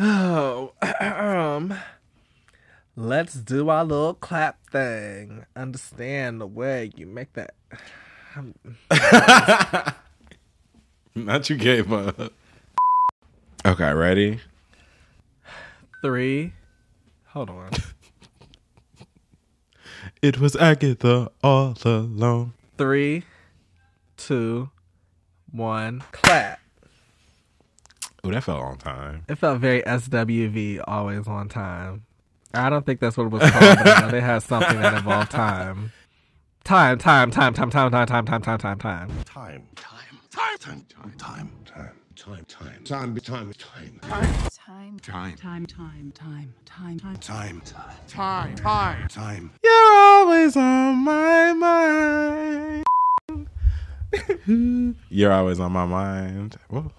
Oh, um, let's do our little clap thing. Understand the way you make that. Not you gave up. Okay, ready? Three. Hold on. It was Agatha all alone. Three, two, one. Clap. Oh, that felt on time. It felt very SWV, always on time. I don't think that's what it was called, but they had something that involved time. Time, time, time, time, time, time, time, time, time, time, time. Time, time, time, time, time, time, time, time, time, time, time, time, Time. time, Time. Time. Time. Time. Time. time, time, time, time. You're always on my mind. You're always on my mind. Whoa.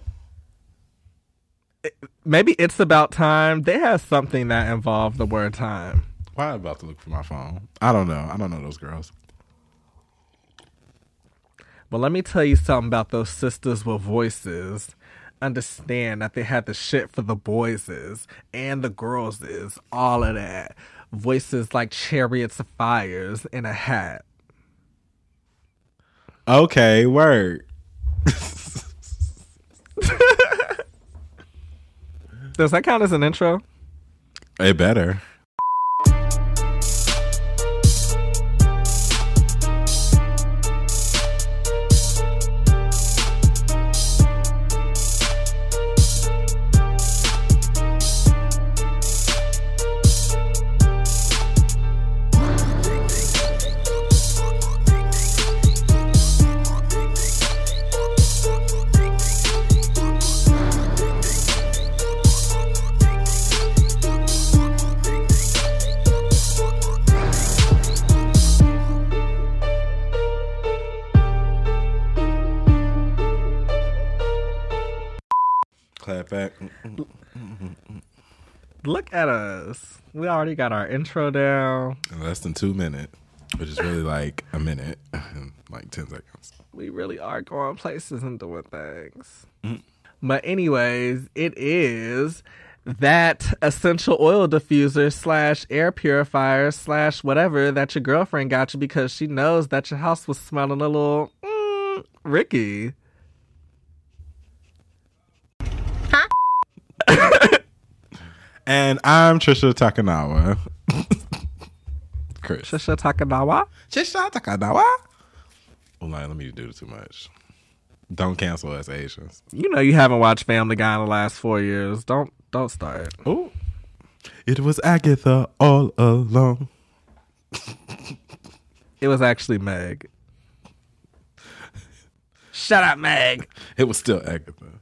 Maybe it's about time. They have something that involved the word time. Why am I about to look for my phone? I don't know. I don't know those girls. But let me tell you something about those sisters with voices. Understand that they had the shit for the boyses and the girlses, all of that. Voices like chariots of fires in a hat. Okay, word. Does that count as an intro? It better. Already got our intro down. In less than two minutes, which is really like a minute and like 10 seconds. We really are going places and doing things. But, anyways, it is that essential oil diffuser slash air purifier slash whatever that your girlfriend got you because she knows that your house was smelling a little mm, Ricky. And I'm Tricia Takanawa. Chris. Shisha Takanawa. Tricia Takanawa. Well, like, let me do too much. Don't cancel us Asians. You know you haven't watched Family Guy in the last four years. Don't don't start. Oh. It was Agatha all along. It was actually Meg. Shut up, Meg. It was still Agatha.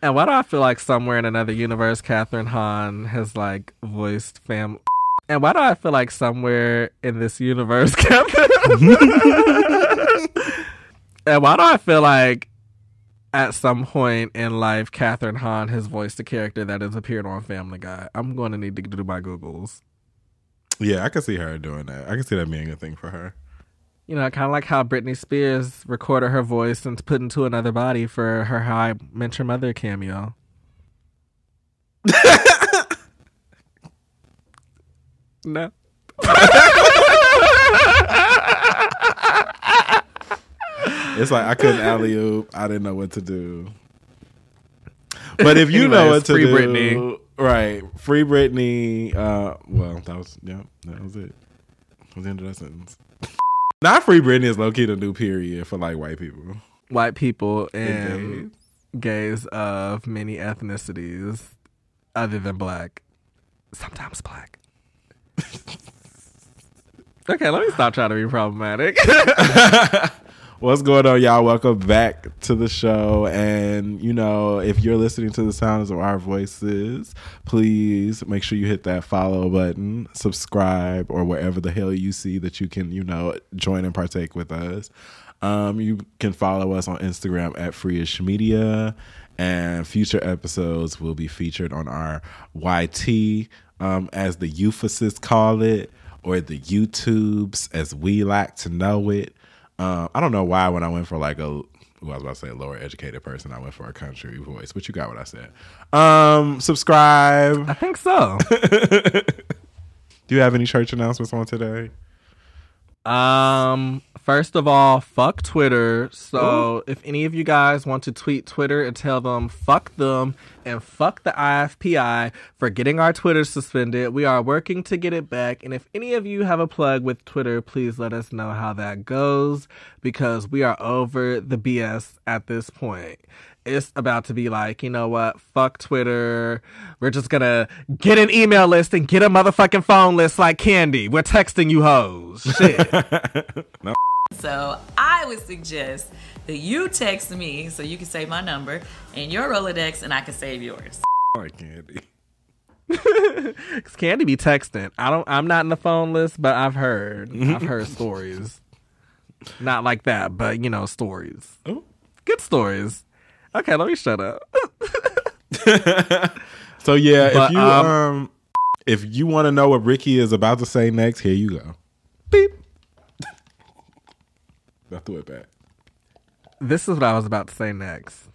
And why do I feel like somewhere in another universe, Kathryn Hahn has like voiced fam? And why do I feel like somewhere in this universe, Kathryn? and why do I feel like at some point in life, Kathryn Hahn has voiced a character that has appeared on Family Guy? I'm going to need to do my Googles. Yeah, I can see her doing that. I can see that being a thing for her. You know, kind of like how Britney Spears recorded her voice and put into another body for her How I Met Your Mother cameo. no. It's like I couldn't alley oop. I didn't know what to do. But if you know Anyways, what to free do, Britney. right? Free Britney. Uh, well, that was yeah, that was it. That was the end of that sentence. Not free Britney is low key the new period for like white people. White people and gays of many ethnicities other than black. Sometimes black. okay, let me stop trying to be problematic. What's going on, y'all? Welcome back to the show. And, you know, if you're listening to the sounds of our voices, please make sure you hit that follow button, subscribe, or wherever the hell you see that you can, you know, join and partake with us. Um, you can follow us on Instagram at Freeish Media, and future episodes will be featured on our YT, um, as the euphasists call it, or the YouTubes as we like to know it. Uh, I don't know why when I went for like a Ooh, I was about to say a lower educated person. I went for a country voice, but you got what I said. Um, subscribe. I think so. Do you have any church announcements on today? Um, first of all, fuck Twitter. So if any of you guys want to tweet Twitter and tell them fuck them and fuck the IFPI for getting our Twitter suspended, we are working to get it back. And if any of you have a plug with Twitter, please let us know how that goes because we are over the BS at this point. It's about to be like, you know what? Fuck Twitter. We're just gonna get an email list and get a motherfucking phone list like Candy. We're texting you hoes. Shit. So I would suggest that you text me so you can save my number and your Rolodex and I can save yours. Like candy. Cause Candy be texting. I don't. I'm not in the phone list, but I've heard. I've heard stories. Not like that, but you know, stories. Oh. Good stories. Okay, let me shut up. So yeah, But, if you um, um, if you want to know what Ricky is about to say next, here you go. Beep. I threw it back. This is what I was about to say next.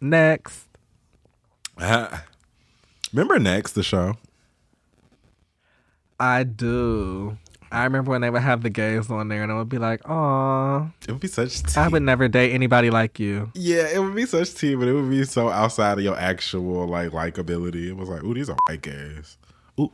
Next. Uh, remember next the show? I do. I remember when they would have the gays on there, and I would be like, "Aw, It would be such tea. I would never date anybody like you." yeah, it would be such tea, but it would be so outside of your actual like likability. It was like, ooh, these are white gays." Ooh,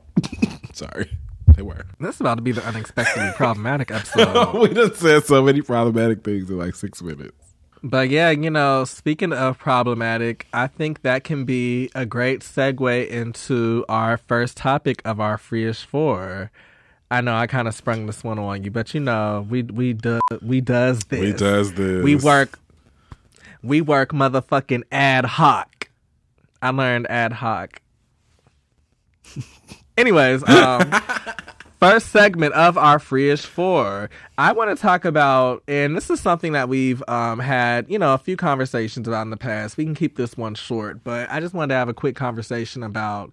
sorry, they were. This is about to be the unexpectedly problematic episode. we just said so many problematic things in like six minutes. But yeah, you know, speaking of problematic, I think that can be a great segue into our first topic of our Freeish Four. I know I kind of sprung this one on you, but you know, we we do we does this. We does this. We work. We work motherfucking ad hoc. I learned ad hoc. Anyways, um, first segment of our Freeish Four, I want to talk about, and this is something that we've um, had, you know, a few conversations about in the past. We can keep this one short, but I just wanted to have a quick conversation about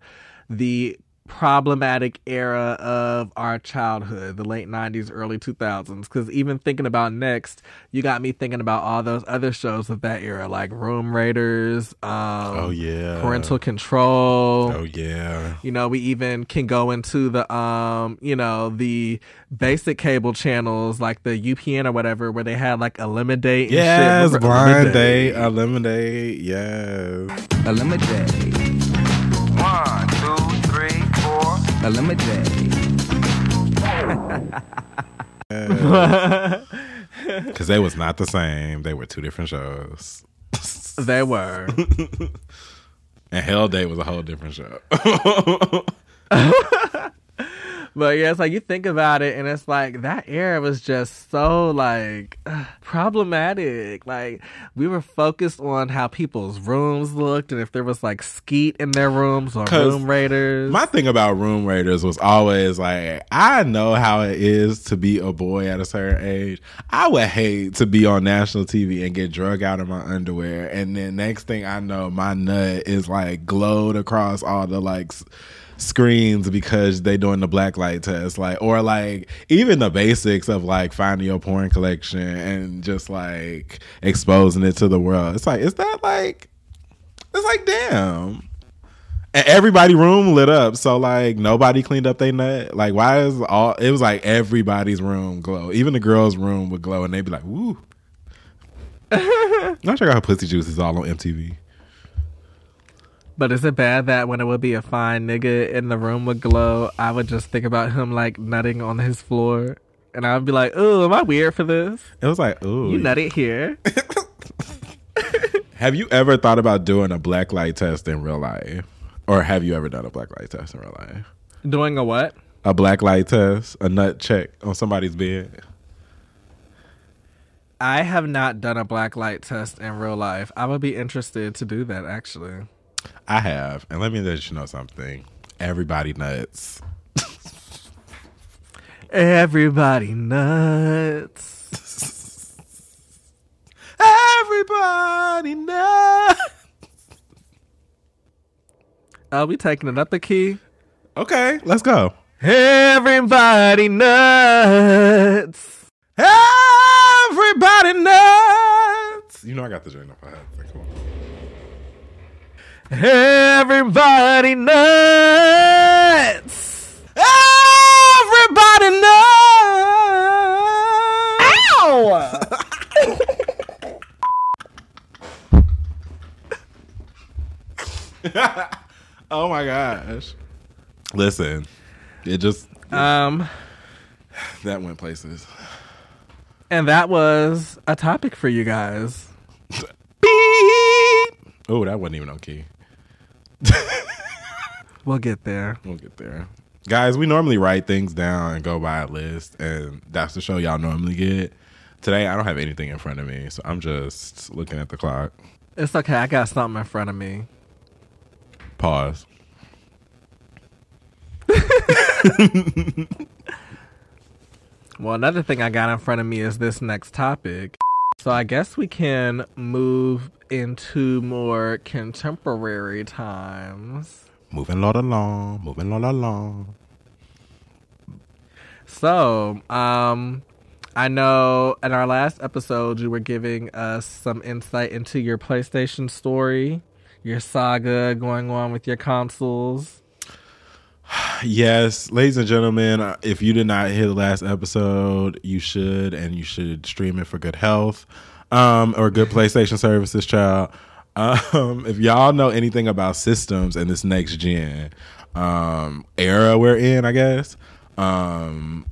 the problematic era of our childhood, the late 90s, early 2000s. Because even thinking about Next, you got me thinking about all those other shows of that era, like Room Raiders, um, Oh yeah. Parental Control. Oh yeah. You know, we even can go into the um, you know, the basic cable channels like the UPN or whatever, where they had like Eliminate. And Yes, shit. Remember blind Eliminate? date, eliminate. Yes. Eliminate. One, two, three, four. Eliminate. Because they was not the same. They were two different shows. They were. And Hell Day was a whole different show. But yeah, it's like you think about it, and it's like that era was just so like problematic. Like we were focused on how people's rooms looked, and if there was like skeet in their rooms or room raiders. My thing about Room Raiders was always like, I know how it is to be a boy at a certain age. I would hate to be on national TV and get drug out of my underwear, and then next thing I know, my nut is like glowed across all the like. Screens because they doing the black light test like or like even the basics of like finding your porn collection and just like exposing it to the world. It's like is that like it's like damn. And everybody room lit up so like nobody cleaned up their nut. Like why is all it was like everybody's room glow. Even the girls room would glow and they'd be like woo not sure how pussy juice is all on mtv But is it bad that when it would be a fine nigga in the room would glow, I would just think about him like nutting on his floor, and I would be like, "Oh, am I weird for this? it was like ooh You nutted here." have you ever thought about doing a black light test in real life or have you ever done a black light test in real life Doing a what? a black light test a nut check on somebody's bed I have not done a black light test in real life. I would be interested to do that actually. I have and let me let you know something everybody nuts Everybody nuts. everybody nuts Are we taking it up a key? okay let's go Everybody nuts. Everybody nuts. You know I got the joint up. I had to- Come on. Everybody nuts. Everybody knows. Ow. Oh my gosh. Listen, it just Um, that went places. and that was a topic for you guys. Oh, that wasn't even on key. We'll get there. We'll get there. Guys, we normally write things down and go by a list, and that's the show y'all normally get. Today, I don't have anything in front of me, so I'm just looking at the clock. It's okay. I got something in front of me. Pause. Well, another thing I got in front of me is this next topic. So I guess we can move into more contemporary times. Moving lot along, moving lot along. So, um, I know in our last episode you were giving us some insight into your PlayStation story, your saga going on with your consoles. Yes, ladies and gentlemen, uh, if you did not hear the last episode, you should, and you should stream it for good health um, or good PlayStation services, child. Um, if y'all know anything about systems and this next gen um, era we're in, I guess, um,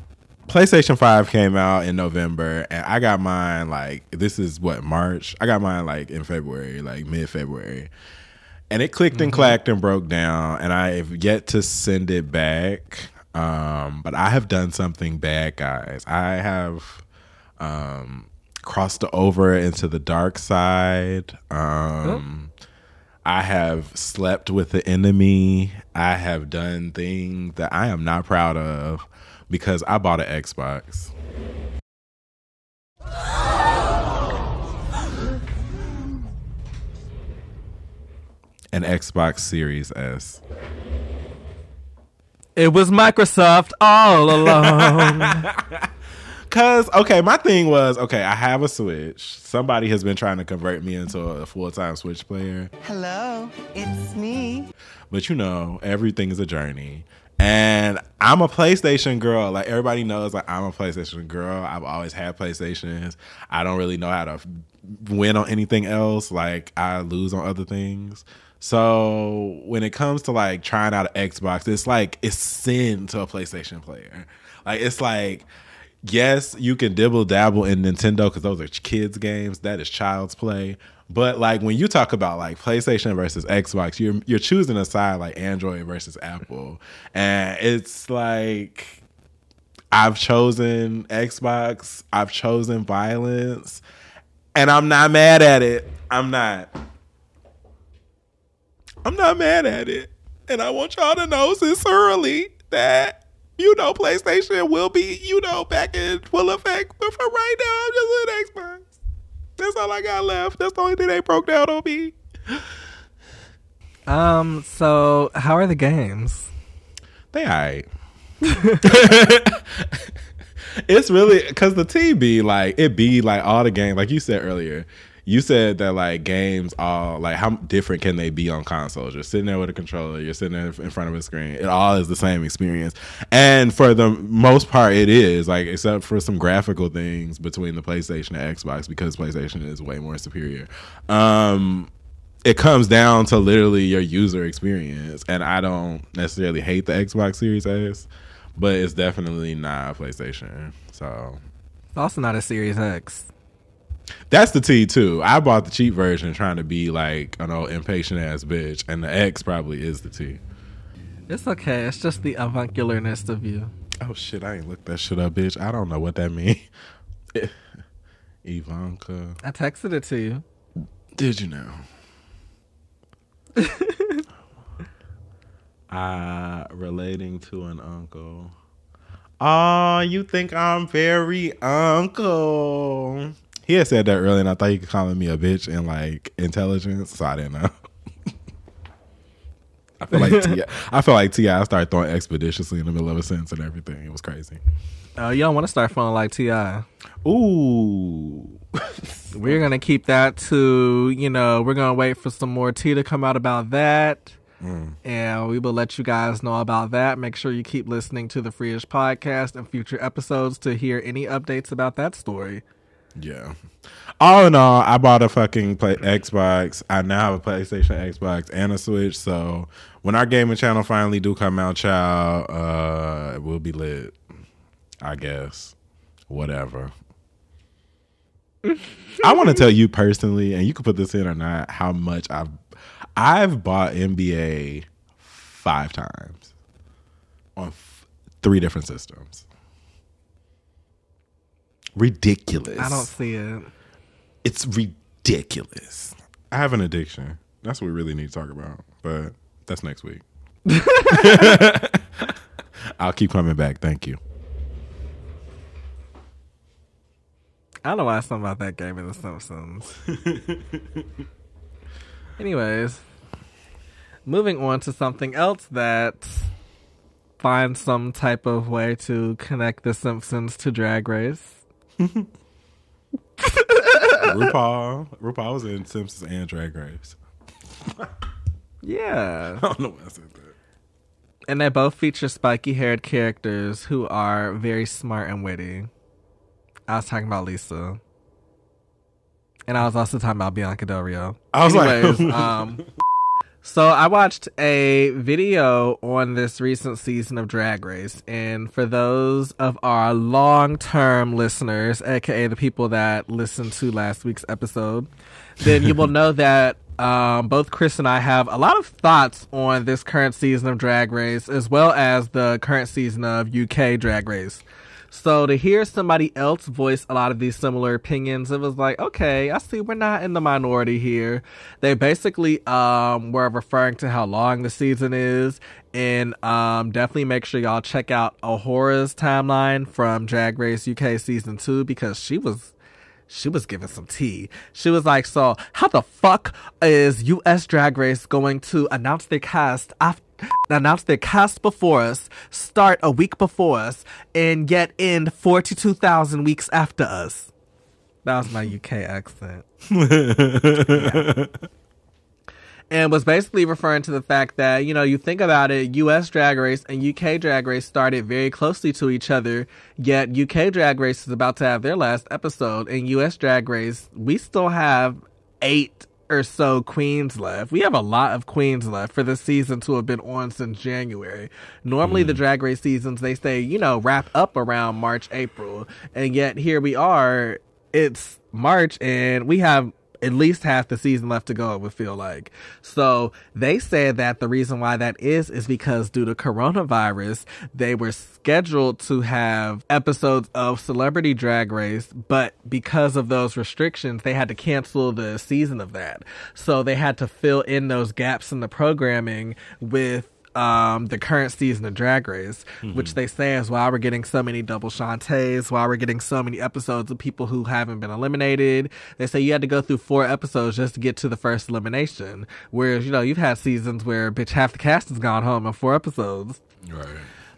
PlayStation 5 came out in November, and I got mine like, this is what, March? I got mine like in February, like mid February and it clicked and clacked and broke down and i have yet to send it back. Um, but i have done something bad guys. I have um, crossed over into the dark side. Um, i have slept with the enemy. I have done things that i am not proud of because i bought an xbox an xbox series s It was Microsoft all along. Cause okay, my thing was okay. I have a Switch. Somebody has been trying to convert me into a full time Switch player, Hello, it's me. but you know everything is a journey. And I'm a PlayStation girl. Like everybody knows, like I'm a PlayStation girl. I've always had PlayStations. I don't really know how to win on anything else. Like I lose on other things. So when it comes to like trying out an Xbox, it's like it's sin to a PlayStation player. Like it's like yes, you can dibble dabble in Nintendo because those are kids games. That is child's play. But like when you talk about like PlayStation versus Xbox, you're you're choosing a side like Android versus Apple, and it's like I've chosen Xbox. I've chosen violence, and I'm not mad at it. I'm not. I'm not mad at it. And I want y'all to know sincerely that, you know, PlayStation will be, you know, back in full effect. But for right now, I'm just an Xbox. That's all I got left. That's the only thing they broke down on me. um, so how are the games? They alright. it's really because the team be like it be like all the games like you said earlier. You said that like games all like how different can they be on consoles? You're sitting there with a controller, you're sitting there in front of a screen. It all is the same experience, and for the most part, it is like except for some graphical things between the PlayStation and Xbox because PlayStation is way more superior. Um, it comes down to literally your user experience, and I don't necessarily hate the Xbox Series S, but it's definitely not a PlayStation. So also not a Series X. that's the T too. I bought the cheap version, trying to be like an old impatient ass bitch, and the X probably is the T. It's okay. It's just the avuncularness of you. Oh shit, I ain't looked that shit up, bitch. I don't know what that means. Ivanka, I texted it to you. did you know? uh relating to an uncle. Oh, you think I'm very uncle? He had said that earlier, and I thought he could calling me a bitch and like intelligence, so I didn't know. I feel like Ti. I feel like Ti started throwing expeditiously in the middle of a sentence and everything. It was crazy. Uh, oh, you don't want to start feeling like Ti. Ooh, We're gonna keep that to you know. We're gonna wait for some more tea to come out about that, mm. and we will let you guys know about that. Make sure you keep listening to the Freeish podcast and future episodes to hear any updates about that story. Yeah. All in all, I bought a fucking play- Xbox. I now have a PlayStation, Xbox, and a Switch. So when our gaming channel finally do come out, child, uh, it will be lit. I guess. Whatever. I want to tell you personally, and you can put this in or not, how much I've I've bought NBA five times on f- three different systems. Ridiculous. I don't see it. It's ridiculous. I have an addiction. That's what we really need to talk about. But that's next week. I'll keep coming back. Thank you. I don't know why something about that game in The Simpsons. Anyways, moving on to something else that finds some type of way to connect The Simpsons to Drag Race. RuPaul. RuPaul was in Simpsons and Drag Race. Yeah. I don't know why I said that. And they both feature spiky haired characters who are very smart and witty. I was talking about Lisa. And I was also talking about Bianca Del Rio. I was like- um so I watched a video on this recent season of Drag Race, and for those of our long-term listeners, aka the people that listened to last week's episode, then you will know that um, both Chris and I have a lot of thoughts on this current season of Drag Race, as well as the current season of UK Drag Race. So to hear somebody else voice a lot of these similar opinions, it was like, okay, I see we're not in the minority here. They basically um, were referring to how long the season is, and um, definitely make sure y'all check out A'Whora's timeline from Drag Race UK season two because she was she was giving some tea. She was like, "So, how the fuck is U.S. Drag Race going to announce their cast after?" Announce their cast before us, start a week before us, and yet end 42,000 weeks after us. That was my UK accent. and was basically referring to the fact that you know you think about it US drag race and UK drag race started very closely to each other yet UK drag race is about to have their last episode and US drag race we still have 8 or so queens left. We have a lot of queens left for this season to have been on since January. Normally the hmm. drag race seasons they say, you know, wrap up around March, April. And yet here we are, it's March and we have at least half the season left to go, it would feel like. So they said that the reason why that is is because due to coronavirus, they were scheduled to have episodes of Celebrity Drag Race, but because of those restrictions, they had to cancel the season of that. So they had to fill in those gaps in the programming with um, the current season of Drag Race, which they say is why we're getting so many double Shantays, why we're getting so many episodes of people who haven't been eliminated. They say you had to go through four episodes just to get to the first elimination. Whereas, you know, you've had seasons where bitch half the cast has gone home in four episodes. Right.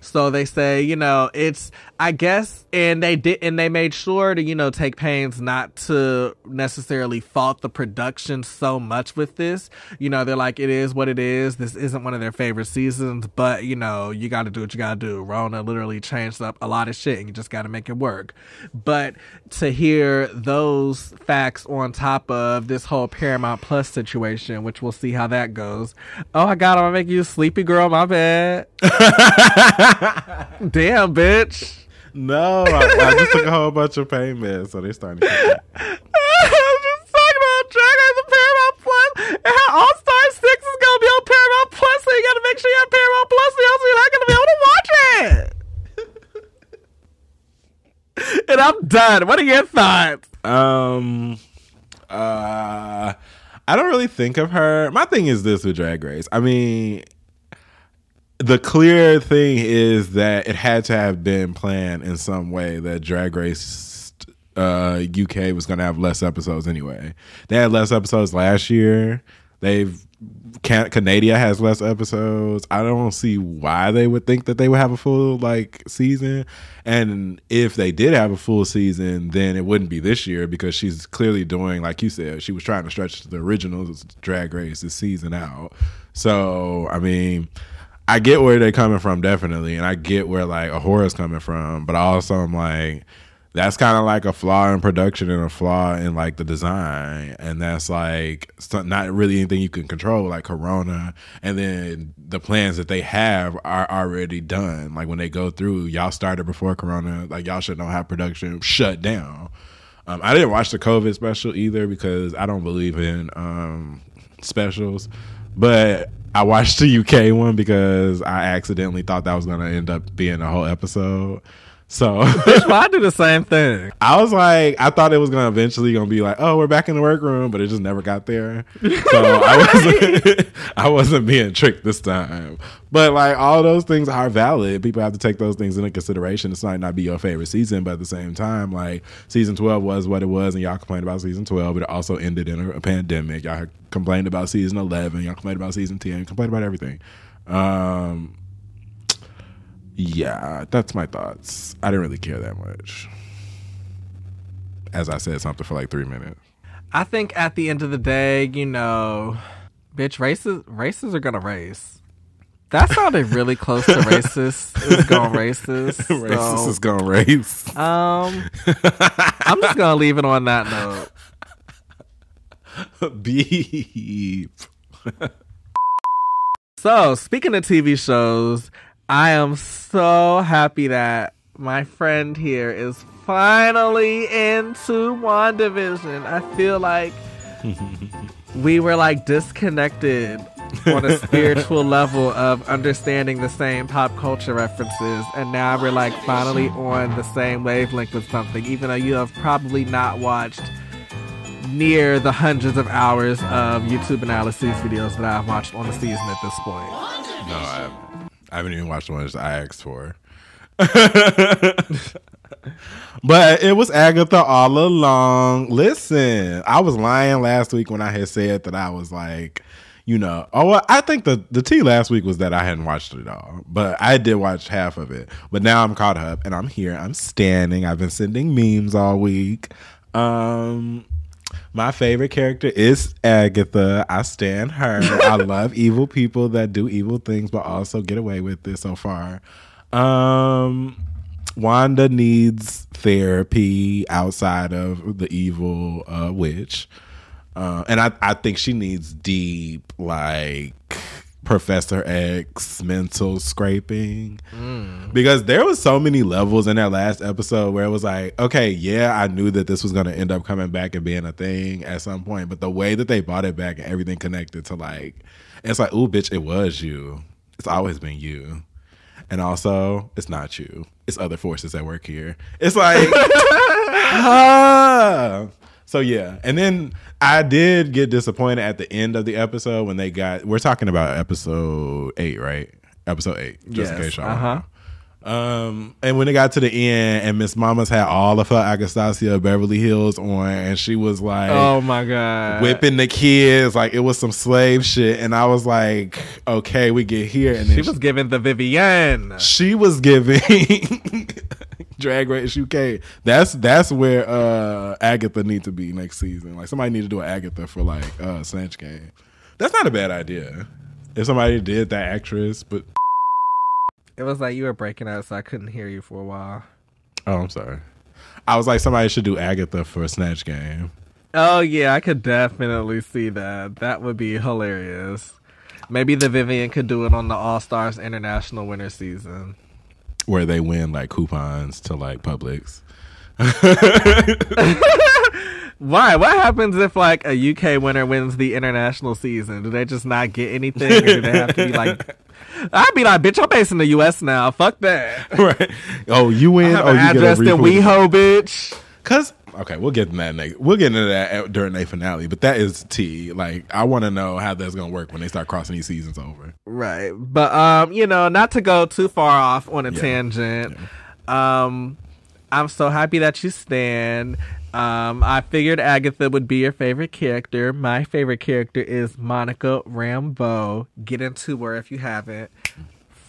So they say, you know, it's I guess and they did and they made sure to, you know, take pains not to necessarily fault the production so much with this. You know, they're like it is what it is. This isn't one of their favorite seasons, but you know, you got to do what you got to do. Rona literally changed up a lot of shit and you just got to make it work. But to hear those facts on top of this whole Paramount Plus situation, which we'll see how that goes. Oh, my God, I got to make you a sleepy girl, my bad. Damn, bitch. No, I, I just took a whole bunch of pain meds, so they're starting to. I'm just talking about Drag Race on Paramount Plus and how All Star 6 is going to be on Paramount Plus, so you got to make sure you have Paramount Plus, or else you're not going to be able to watch it. and I'm done. What are your thoughts? Um, uh, I don't really think of her. My thing is this with Drag Race. I mean, the clear thing is that it had to have been planned in some way that Drag Race uh, UK was going to have less episodes anyway. They had less episodes last year. They've Can- Canada has less episodes. I don't see why they would think that they would have a full like season. And if they did have a full season, then it wouldn't be this year because she's clearly doing, like you said, she was trying to stretch the original Drag Race this season out. So I mean, I get where they're coming from definitely, and I get where like a A'Whora's coming from, but also I'm like that's kind of like a flaw in production and a flaw in like the design and that's like not really anything you can control like corona and then the plans that they have are already done. Like when they go through y'all started before corona like y'all should know how production shut down. Um, i didn't watch the covid special either because i don't believe in um, specials but i watched the uk one because i accidentally thought that was to end up being a whole episode so Well, I do the same thing. I was like, I thought it was gonna eventually gonna be like, oh, we're back in the workroom, but it just never got there. So I wasn't, I wasn't being tricked this time. But like all those things are valid. People have to take those things into consideration. It's might not be your favorite season, but at the same time, like season twelve was what it was, and y'all complained about season twelve, but it also ended in a, a pandemic. Y'all complained about season eleven. Y'all complained about season ten. Complained about everything. Um, yeah, that's my thoughts. I didn't really care that much. As I said something for like three minutes. I think at the end of the day, you know, bitch, races races are gonna race. That sounded really close to racist. Is going racist. Racist so, is gonna race. Um, I'm just gonna leave it on that note. Beep. So, speaking of TV shows, I am so happy that my friend here is finally into WandaVision. I feel like we were like disconnected on a spiritual level of understanding the same pop culture references, and now we're like finally on the same wavelength with something, even though you have probably not watched near the hundreds of hours of YouTube analysis videos that I've watched on the season at this point. No, I haven't. I haven't even watched the ones I asked for. but it was Agatha all along. Listen, I was lying last week when I had said that I was like, you know, oh, I think the the tea last week was that I hadn't watched it all, but I did watch half of it. But now I'm caught up and I'm here. I'm standing. I've been sending memes all week. Um, my favorite character is Agatha. I stand her. I love evil people that do evil things, but also get away with it so far. Um, Wanda needs therapy outside of the evil uh, witch. Uh, and I, I think she needs deep, like Professor X mental scraping. Because there was so many levels in that last episode where it was like, okay, yeah, I knew that this was going to end up coming back and being a thing at some point, but the way that they brought it back and everything connected to like, it's like, ooh, bitch, it was you. It's always been you. And also, it's not you. It's other forces at work here. It's like, ah. So yeah, and then I did get disappointed at the end of the episode when they got. We're talking about episode eight, right? Episode eight, just in Yes, case y'all. uh-huh. Um, and when it got to the end, and Miss Mama's had all of her Agastasia Beverly Hills on, and she was like, Oh my god. whipping the kids like it was some slave shit, and I was like, okay, we get here, and then She was giving the Vivienne. she was giving Drag Race UK. That's that's where uh Agatha need to be next season. Like somebody need to do an Agatha for like uh Snatch Game. That's not a bad idea. If somebody did that actress, but It was like you were breaking out, so I couldn't hear you for a while. oh, I'm sorry. I was like somebody should do Agatha for a Snatch Game. Oh yeah, I could definitely see that. That would be hilarious. Maybe the Vivienne could do it on the All Stars International Winter Season. Where they win like coupons to like Publix. Why? What happens if like a UK winner wins the international season? Do they just not get anything, or do they have to be like? I'd be like, bitch, I'm based in the U.S. now. Fuck that. right. Oh, you win. I have oh, an you address in get a refund. WeHo, bitch. Cause okay, we'll get into that. We'll get into that during a finale. But that is T. Like I want to know how that's gonna work when they start crossing these seasons over. Right. But um, you know, not to go too far off on a Yeah. tangent. Um I'm so happy that you stand. Um, I figured Agatha would be your favorite character. My favorite character is Monica Rambeau. Get into her if you haven't.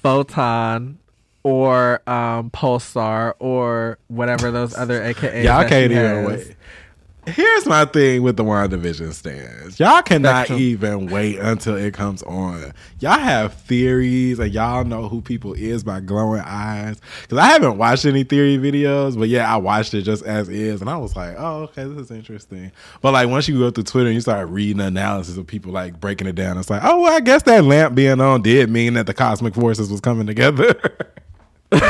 Photon or um, Pulsar or whatever those other AKAs. Y'all can't even wait. Here's my thing with the WandaVision stands. Y'all cannot Spectrum. even wait until it comes on. Y'all have theories and y'all know who people is by glowing eyes. Because I haven't watched any theory videos, but yeah, I watched it just as is. And I was like, oh, okay, this is interesting. But like once you go through Twitter and you start reading the analysis of people like breaking it down, it's like, oh, well, I guess that lamp being on did mean that the cosmic forces was coming together.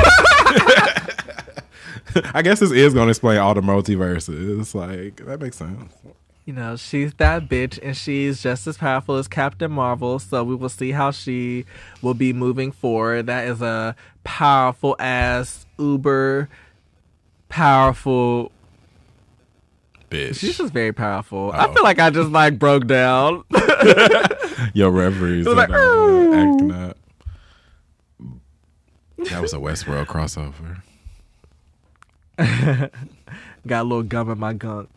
I guess this is going to explain all the multiverses. Like that makes sense. You know, she's that bitch and she's just as powerful as Captain Marvel, so we will see how she will be moving forward. That is a powerful ass, uber powerful. Bitch, She's just very powerful. I Oh. feel like I just like broke down. your are like, acting up. That was a Westworld crossover. Got a little gum in my gunk.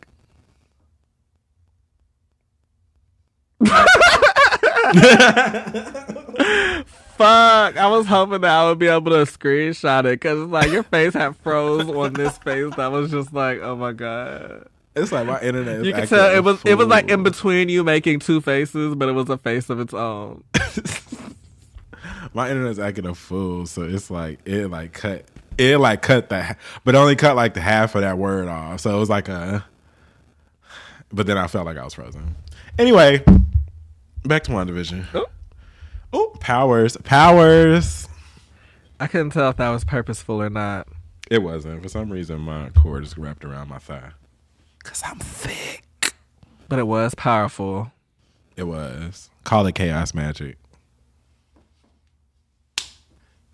Fuck! I was hoping that I would be able to screenshot it because it's like your face had froze on this face. That was just like, oh my god. It's like my internet. Is You can tell it was it was like in between you making two faces, but it was a face of its own. my internet's acting a fool, so it's like it like cut it like cut that, but only cut like the half of that word off. So it was like a. But then I felt like I was frozen. Anyway, back to WandaVision. Oh. Oh, powers, powers. I couldn't tell if that was purposeful or not. It wasn't. For some reason, my cord is wrapped around my thigh. Cause I'm thick. But it was powerful. It was. Call it chaos magic.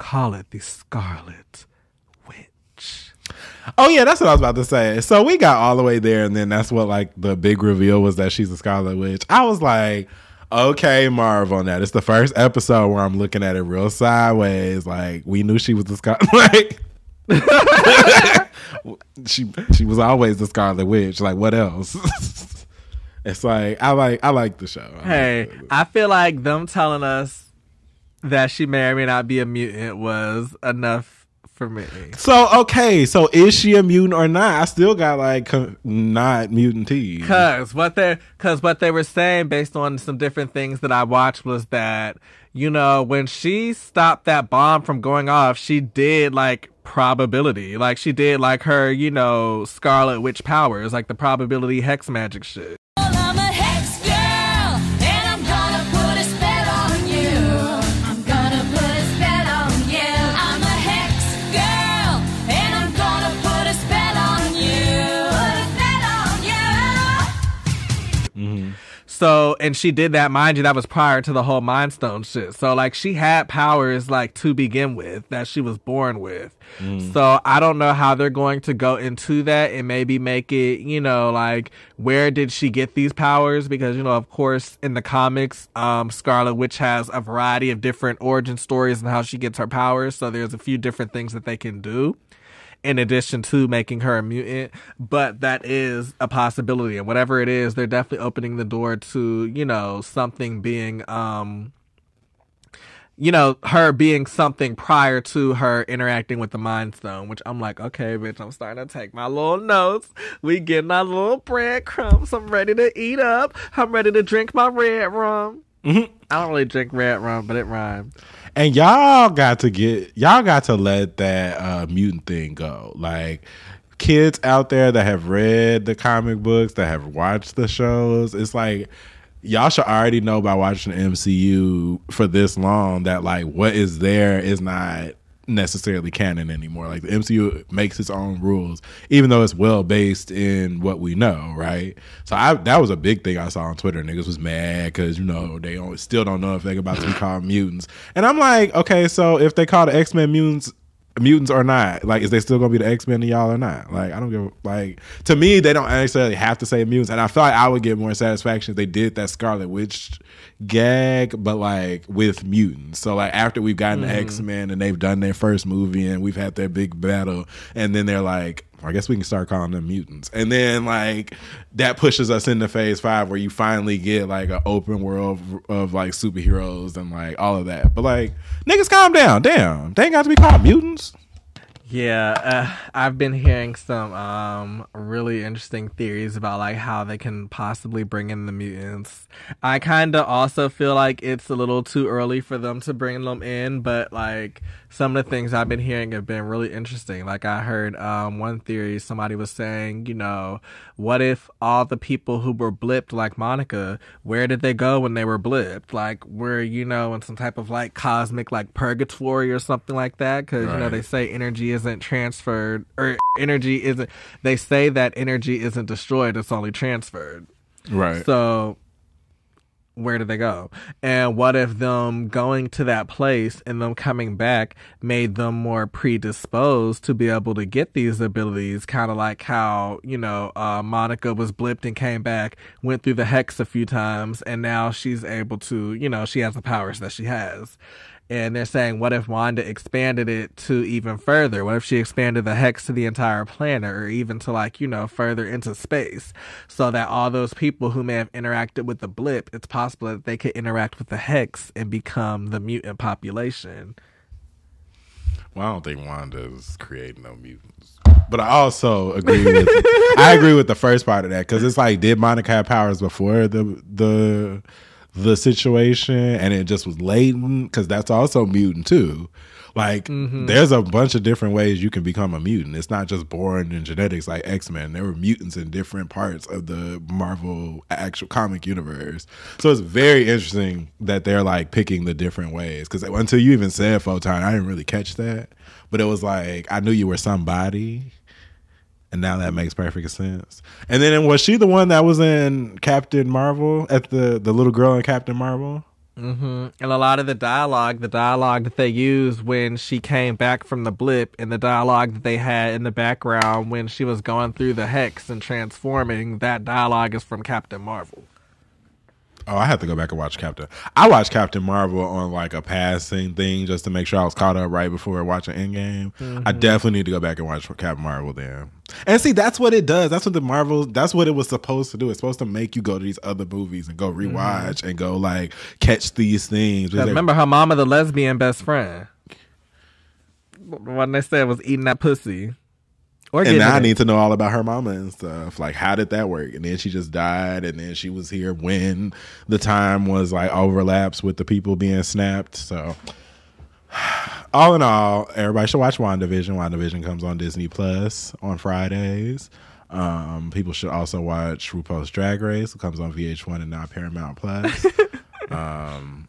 Call it the Scarlet Witch. Oh yeah, that's what I was about to say. So we got all the way there, and then that's what like the big reveal was that she's a Scarlet Witch. I was like, okay, Marv on that. It's the first episode where I'm looking at it real sideways. Like we knew she was the Scarlet. Like she she was always the Scarlet Witch. Like what else? it's like I like I like the show. I like Hey, it. I feel like them telling us that she may or may not be a mutant was enough for me. So okay, so is she a mutant or not? I still got like co- not mutant T. Cause what they cause what they were saying based on some different things that I watched was that, you know, when she stopped that bomb from going off, she did like probability. Like she did like her, you know, Scarlet Witch powers, like the probability hex magic shit. Put a spell on you. So, and she did that, mind you, that was prior to the whole Mind Stone shit. So, like, she had powers, like, to begin with, that she was born with. So, I don't know how they're going to go into that and maybe make it, you know, like, where did she get these powers? Because, you know, of course, in the comics, um, Scarlet Witch has a variety of different origin stories and how she gets her powers. So, there's a few different things that they can do in addition to making her a mutant, but that is a possibility. And whatever it is, they're definitely opening the door to, you know, something being, um, you know, her being something prior to her interacting with the Mind Stone, which I'm like, okay, bitch, I'm starting to take my little notes. We getting our little breadcrumbs. I'm ready to eat up. I'm ready to drink my red rum. I don't really drink red rum, but it rhymed. And y'all got to get y'all got to let that uh, mutant thing go. Like kids out there that have read the comic books, that have watched the shows, it's like y'all should already know by watching MCU for this long that like what is there is not necessarily canon anymore. Like the MCU makes its own rules, even though it's well based in what we know, right? So I that was a big thing I saw on Twitter. Niggas was mad because you know they still don't know if they're about to be called mutants, and I'm like, okay, so if they call the X Men mutants mutants or not. Like is they still gonna be the x-men to y'all or not? Like i don't give like to me they don't necessarily have to say mutants and i feel like i would get more satisfaction if they did that scarlet witch gag but like with mutants. So like after we've gotten the mm-hmm. x-men and they've done their first movie and we've had their big battle and then they're like I guess we can start calling them mutants. And then like that pushes us into phase five where you finally get like an open world of, like superheroes and like all of that. But like niggas calm down. Damn. They ain't got to be called mutants. Yeah, uh, I've been hearing some um, really interesting theories about like how they can possibly bring in the mutants. I kind of also feel like it's a little too early for them to bring them in, but like some of the things I've been hearing have been really interesting. Like I heard um, one theory somebody was saying, you know, what if all the people who were blipped like Monica, where did they go when they were blipped? Like were you know in some type of like cosmic like purgatory or something like that? Because you know they say energy isn't transferred or energy isn't. They say that energy isn't destroyed; it's only transferred. Right. So where did they go? And what if them going to that place and them coming back made them more predisposed to be able to get these abilities? Kind of like how, you know, uh, Monica was blipped and came back, went through the hex a few times, and now she's able to, you know, she has the powers that she has. And they're saying, what if Wanda expanded it to even further? What if she expanded the hex to the entire planet or even to like, you know, further into space so that all those people who may have interacted with the blip, it's possible that they could interact with the hex and become the mutant population. Well, I don't think Wanda's creating no mutants. But I also agree with I agree with the first part of that because it's like, did Monica have powers before the the the situation, and it just was latent? Because that's also mutant too. Like, mm-hmm. there's a bunch of different ways you can become a mutant. It's not just born in genetics like X Men. There were mutants in different parts of the Marvel actual comic universe. So it's very interesting that they're like picking the different ways. Because until you even said photon, I didn't really catch that. But it was like I knew you were somebody, and now that makes perfect sense. And then was she the one that was in Captain Marvel at the the little girl in Captain Marvel? hmm And a lot of the dialogue, the dialogue that they used when she came back from the blip, and the dialogue that they had in the background when she was going through the hex and transforming, that dialogue is from Captain Marvel. Oh, I have to go back and watch Captain. I watched Captain Marvel on like a passing thing just to make sure I was caught up right before watching Endgame. I mm-hmm. definitely need to go back and watch Captain Marvel then. And see, that's what it does. That's what the Marvel. That's what it was supposed to do. It's supposed to make you go to these other movies and go mm-hmm. rewatch and go like catch these things. remember her mama, the lesbian best friend. What they said was eating that pussy. Or and now I need to know all about her mama and stuff. Like, how did that work? And then she just died, and then she was here when the time was like overlaps with the people being snapped. So, all in all, everybody should watch WandaVision. WandaVision comes on Disney Plus on Fridays. Um, people should also watch RuPaul's Drag Race. It comes on VH1 and now Paramount Plus. um,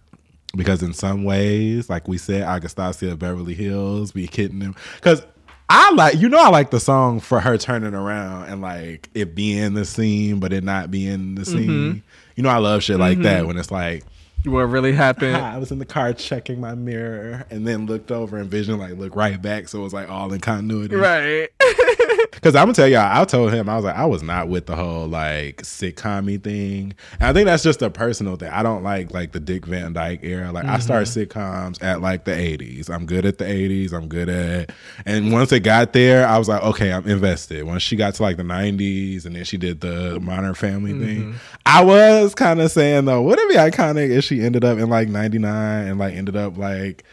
because in some ways, like we said, Agastasia Beverly Hills be kidding them. Because I like, you know, I like the song for her turning around and like it being the scene, but it not being the mm-hmm. scene. You know, I love shit like that mm-hmm. when it's like, what really happened. I was in the car checking my mirror and then looked over and Vision like looked right back, so it was like all in continuity. right. Because I'm gonna tell y'all, I told him I was like, I was not with the whole like sitcom thing. And I think that's just a personal thing. I don't like like the Dick Van Dyke era. Like I started mm-hmm. sitcoms at like the 80s. I'm good at the 80s. I'm good at. And once it got there, I was like, okay, I'm invested. Once she got to like the 90s, and then she did the Modern Family thing, mm-hmm. I was kind of saying though, would it be iconic if she ended up in like 99 and like ended up like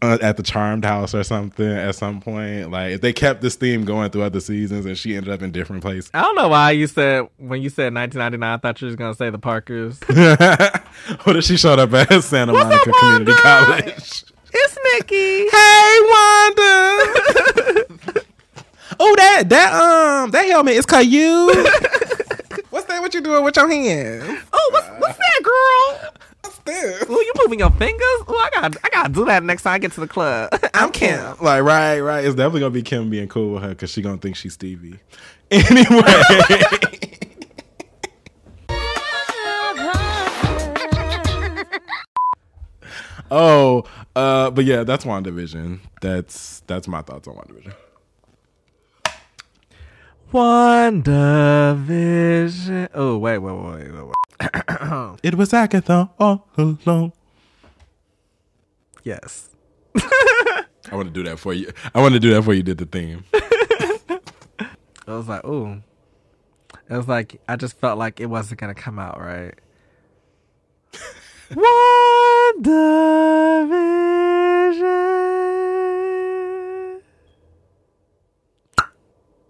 at the Charmed House or something at some point. Like if they kept this theme going throughout the seasons, and she ended up in different places. I don't know why you said when you said 1999. I thought you was gonna say the Parkers. what if she showed up at Santa Monica Community Wanda? College? it's Nikki. Hey Wanda. oh that that um that helmet is Caillou. What's that? What you doing with your hands? Oh, what's what's that, girl? What's that? Oh, you moving your fingers? Oh, I got I gotta do that next time I get to the club. I'm Kim. Like right, right. It's definitely gonna be Kim being cool with her because she gonna think she's Stevie. Anyway. Oh, uh, but yeah, that's WandaVision. That's that's my thoughts on WandaVision. WandaVision. Oh, wait, wait, wait, wait, wait. It was Agatha all alone. Yes. I want to do that for you. I want to do that for you. Did the theme? It was like, ooh. It was like I just felt like it wasn't gonna come out right. WandaVision.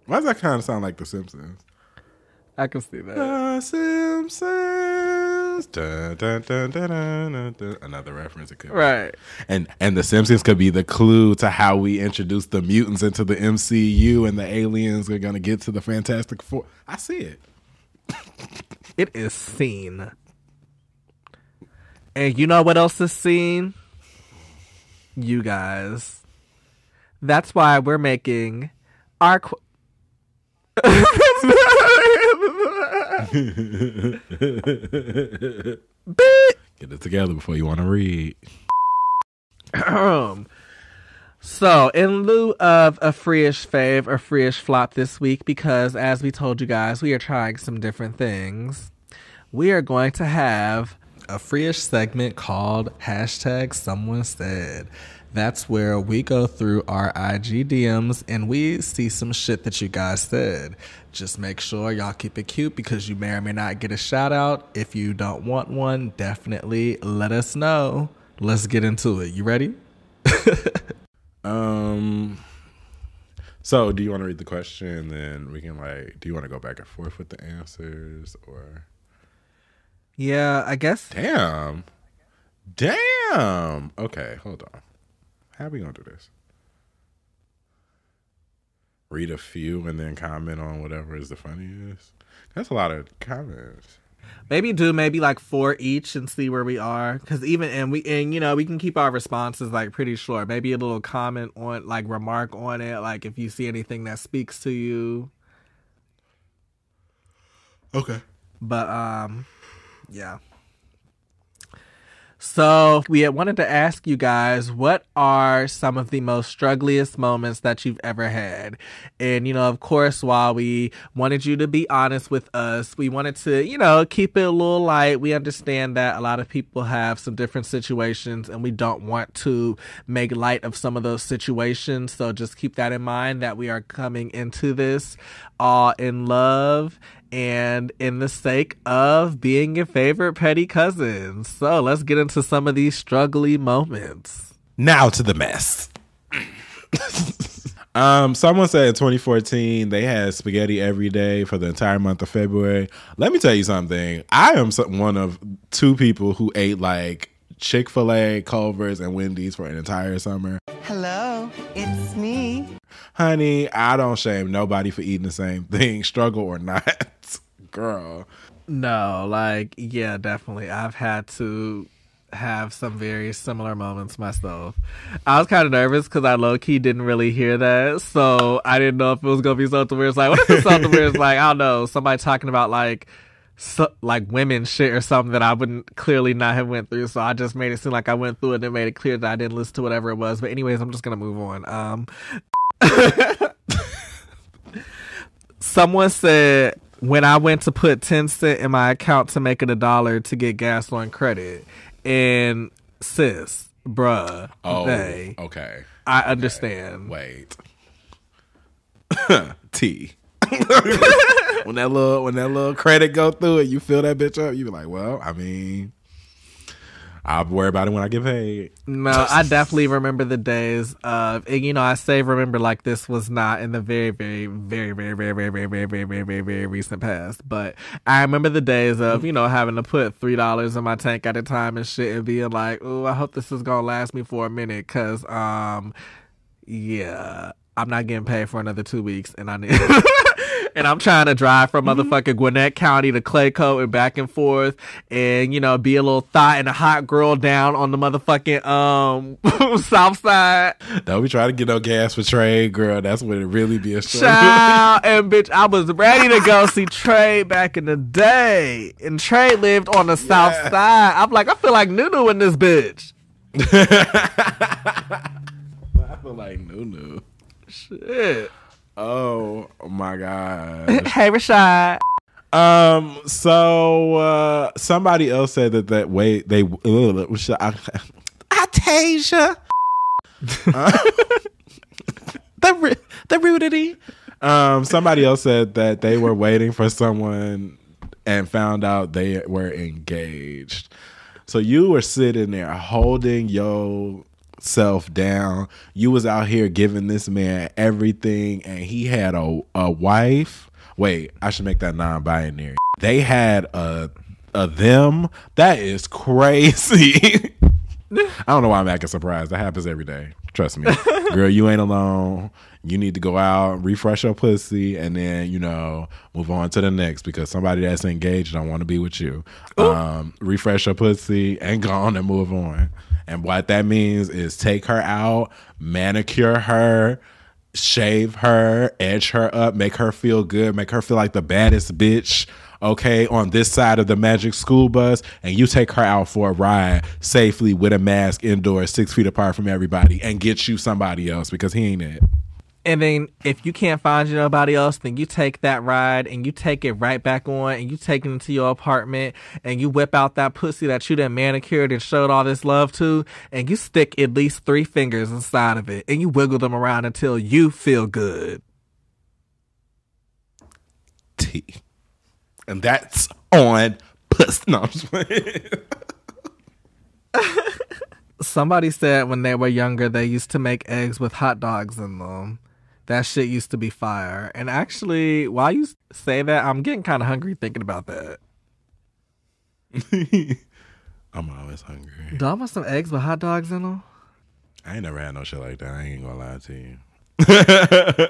Why does that kind of sound like The Simpsons? I can see that. The Simpsons. Dun, dun, dun. Another reference. It could be. Right. And and The Simpsons could be the clue to how we introduce the mutants into the MCU and the aliens are gonna get to the Fantastic Four. I see it. It is seen. And you know what else is seen? You guys. That's why we're making our. Qu- Get it together before you want to read. Um, so, in lieu of a freeish fave or freeish flop this week, because as we told you guys, we are trying some different things, we are going to have a freeish segment called hashtag someone said. That's where we go through our IG DMs and we see some shit that you guys said. Just make sure y'all keep it cute because you may or may not get a shout out. If you don't want one, definitely let us know. Let's get into it. You ready? Um. So, do you want to read the question, and then we can like? Do you want to go back and forth with the answers, or? Yeah, I guess. Damn. Damn. Okay, hold on. How are we gonna do this? Read a few and then comment on whatever is the funniest. That's a lot of comments. Maybe do maybe like four each and see where we are. Cause even and we and you know we can keep our responses like pretty short. Maybe a little comment on like remark on it, like if you see anything that speaks to you. Okay. But um, yeah. So we wanted to ask you guys what are some of the most struggliest moments that you've ever had, and you know, of course, while we wanted you to be honest with us, we wanted to you know keep it a little light. We understand that a lot of people have some different situations, and we don't want to make light of some of those situations. So just keep that in mind that we are coming into this all in love and in the sake of being your favorite petty cousins. So let's get into some of these struggly moments. Now to the mess. um, someone said in 2014 they had spaghetti every day for the entire month of February. Let me tell you something. I am one of two people who ate like Chick Fil A, Culver's, and Wendy's for an entire summer. Hello, it's me. Honey, I don't shame nobody for eating the same thing, struggle or not. Girl. No, like, yeah, definitely. I've had to have some very similar moments myself. I was kind of nervous because I low key didn't really hear that. So I didn't know if it was to be something where it's like, what if something where it's like, I don't know, somebody talking about like, so, like women shit or something that I wouldn't clearly not have went through. So I just made it seem like I went through it and made it clear that I didn't listen to whatever it was. But anyways, I'm just gonna move on. Um, someone said when I went to put ten cent in my account to make it a dollar to get gas on credit, and sis, bruh, Oh, they, okay. I understand. Wait. T. when that little when that little credit go through it, you fill that bitch up. You be like, well, I mean, I'll worry about it when I get paid. No, I definitely remember the days of, and you know, I say remember like this was not in the very, very, very, very, very, very, very, very, very, very, very, very recent past. But I remember the days of, you know, having to put three dollars in my tank at a time and shit, and being like, "Oh, I hope this is gonna last me for a minute," because, um, yeah, I'm not getting paid for another two weeks, and I need. And I'm trying to drive from motherfucking Gwinnett County to Clayco and back and forth, and you know, be a little thought and a hot girl down on the motherfucking um south side. Don't be trying to get no gas for Trey, girl. That's when it really be a struggle. Child, and bitch, I was ready to go see Trey back in the day, and Trey lived on the south side. I'm like, I feel like Nunu in this bitch. I feel like Nunu. Shit. Oh my god. hey, Rashad. Um. So uh somebody else said that that way they. Uh, Atasia. Uh, the the rudity. Um, somebody else said that they were waiting for someone and found out they were engaged. So you were sitting there holding yourself down. You was out here giving this man everything, and he had a a wife. Wait, I should make that non-binary. They had a a them. That is crazy. I don't know why I'm acting surprised. That happens every day. Trust me. Girl, you ain't alone. You need to go out, refresh your pussy, and then, you know, move on to the next because somebody that's engaged don't want to be with you. Um, refresh your pussy and go on and move on. And what that means is take her out, manicure her, shave her, edge her up, make her feel good, make her feel like the baddest bitch, okay, on this side of the magic school bus, and you take her out for a ride safely with a mask indoors, six feet apart from everybody, and get you somebody else because he ain't it. And then if you can't find nobody else, then you take that ride and you take it right back on and you take it into your apartment and you whip out that pussy that you done manicured and showed all this love to and you stick at least three fingers inside of it and you wiggle them around until you feel good. T. And that's on puss. No, I'm just playing. Somebody said when they were younger they used to make eggs with hot dogs in them. That shit used to be fire. And actually, while you say that, I'm getting kind of hungry thinking about that. I'm always hungry. Do I want some eggs with hot dogs in them? I ain't never had no shit like that. I ain't gonna lie to you.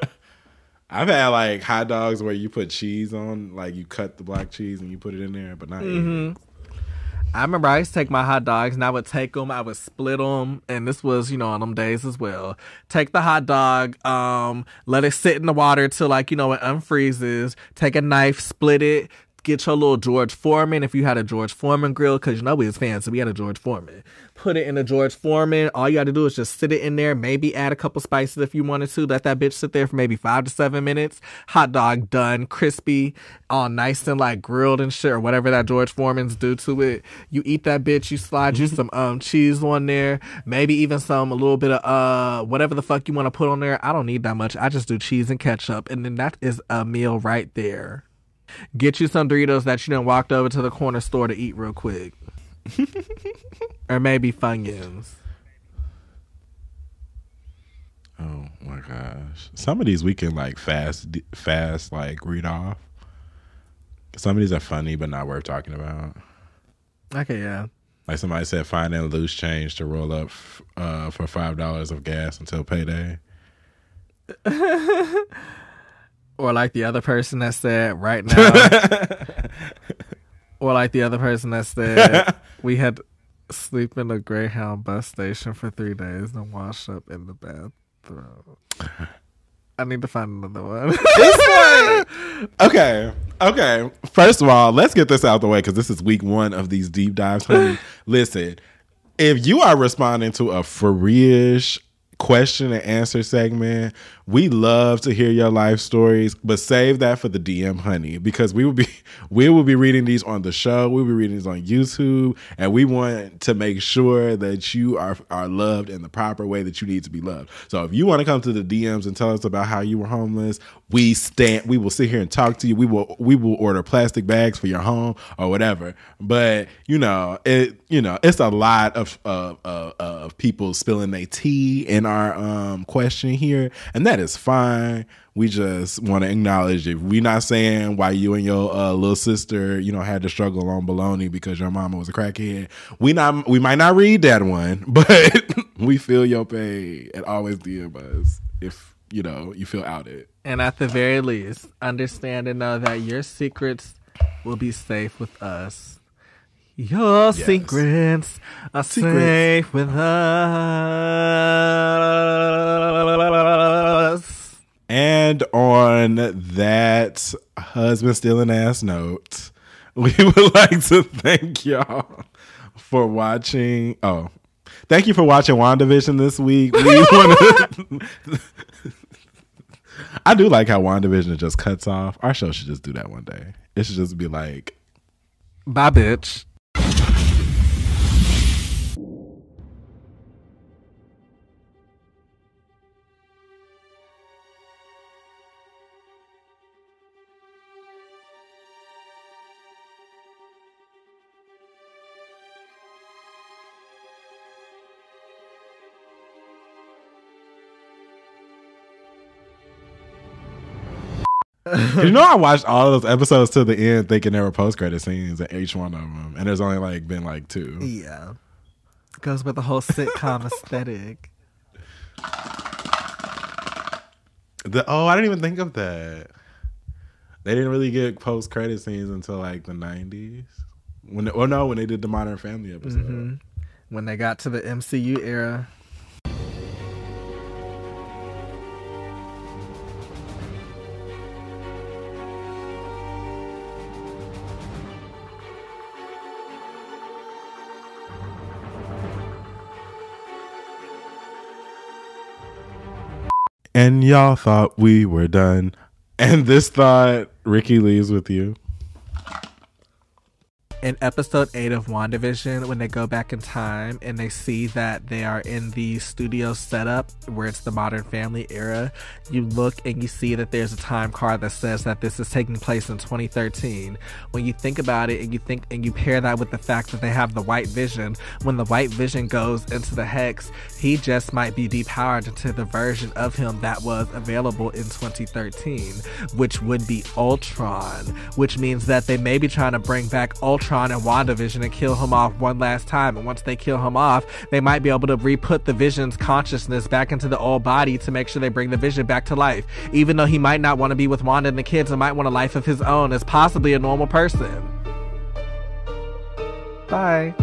I've had like hot dogs where you put cheese on, like you cut the black cheese and you put it in there, but not Mhm. I remember I used to take my hot dogs and I would take them, I would split them, and this was, you know, on them days as well. Take the hot dog, um, let it sit in the water till like, you know, it unfreezes. Take a knife, split it, get your little George Foreman if you had a George Foreman grill, because you know we was fans, so we had a George Foreman. Put it in a George Foreman. All you got to do is just sit it in there, maybe add a couple spices if you wanted to. Let that bitch sit there for maybe five to seven minutes. Hot dog done, crispy, all nice and like grilled and shit, or whatever that George Foreman's do to it. You eat that bitch, you slide you some um cheese on there, maybe even some a little bit of uh whatever the fuck you want to put on there. I don't need that much. I just do cheese and ketchup, and then that is a meal right there. Get you some Doritos that you done walked over to the corner store to eat real quick. or maybe Funyuns. Oh my gosh. Some of these we can like fast fast like read off. Some of these are funny but not worth talking about. Okay, yeah. Like somebody said finding loose change to roll up uh, for five dollars of gas until payday. Or like the other person that said right now. or like the other person that said we had sleep in a Greyhound bus station for three days and wash up in the bathroom. I need to find another one. Okay. Okay. First of all, let's get this out of the way because this is week one of these deep dives. Honey. Listen, if you are responding to a free-ish question and answer segment, we love to hear your life stories, but save that for the DM, honey, because we will be we will be reading these on the show. We'll be reading these on YouTube, and we want to make sure that you are are loved in the proper way that you need to be loved. So if you want to come to the DMs and tell us about how you were homeless, we stand we will sit here and talk to you. We will we will order plastic bags for your home or whatever. But you know, it you know, it's a lot of of of, of people spilling their tea in our um question here, and that is fine. We just want to acknowledge it. We're not saying why you and your uh, little sister, you know, had to struggle on baloney because your mama was a crackhead. We not we might not read that one, but we feel your pain and always DM us if you know you feel outed. and at the very least, understand and know that your secrets will be safe with us. Your Yes. secrets are Secrets. safe with us. And on that husband stealing ass note, we would like to thank y'all for watching. Oh, thank you for watching WandaVision this week. We want to. I do like how WandaVision just cuts off. Our show should just do that one day. It should just be like, Bye, bitch. you know, I watched all of those episodes to the end, thinking there were post credit scenes in each one of them, and there's only like been like two. Yeah. Goes with the whole sitcom aesthetic. The oh, I didn't even think of that. They didn't really get post credit scenes until like the '90s. When they, oh no, when they did the Modern Family episode. Mhm. When they got to the MCU era. And y'all thought we were done, and this thought Ricky leaves with you. In episode 8 of WandaVision, when they go back in time and they see that they are in the studio setup where it's the modern family era, you look and you see that there's a time card that says that this is taking place in 2013. When you think about it and you think and you pair that with the fact that they have the white vision, when the white vision goes into the hex, he just might be depowered into the version of him that was available in 2013, which would be Ultron, which means that they may be trying to bring back Ultron and WandaVision and kill him off one last time. And once they kill him off, they might be able to re-put the Vision's consciousness back into the old body to make sure they bring the Vision back to life. Even though he might not want to be with Wanda and the kids and might want a life of his own as possibly a normal person. Bye.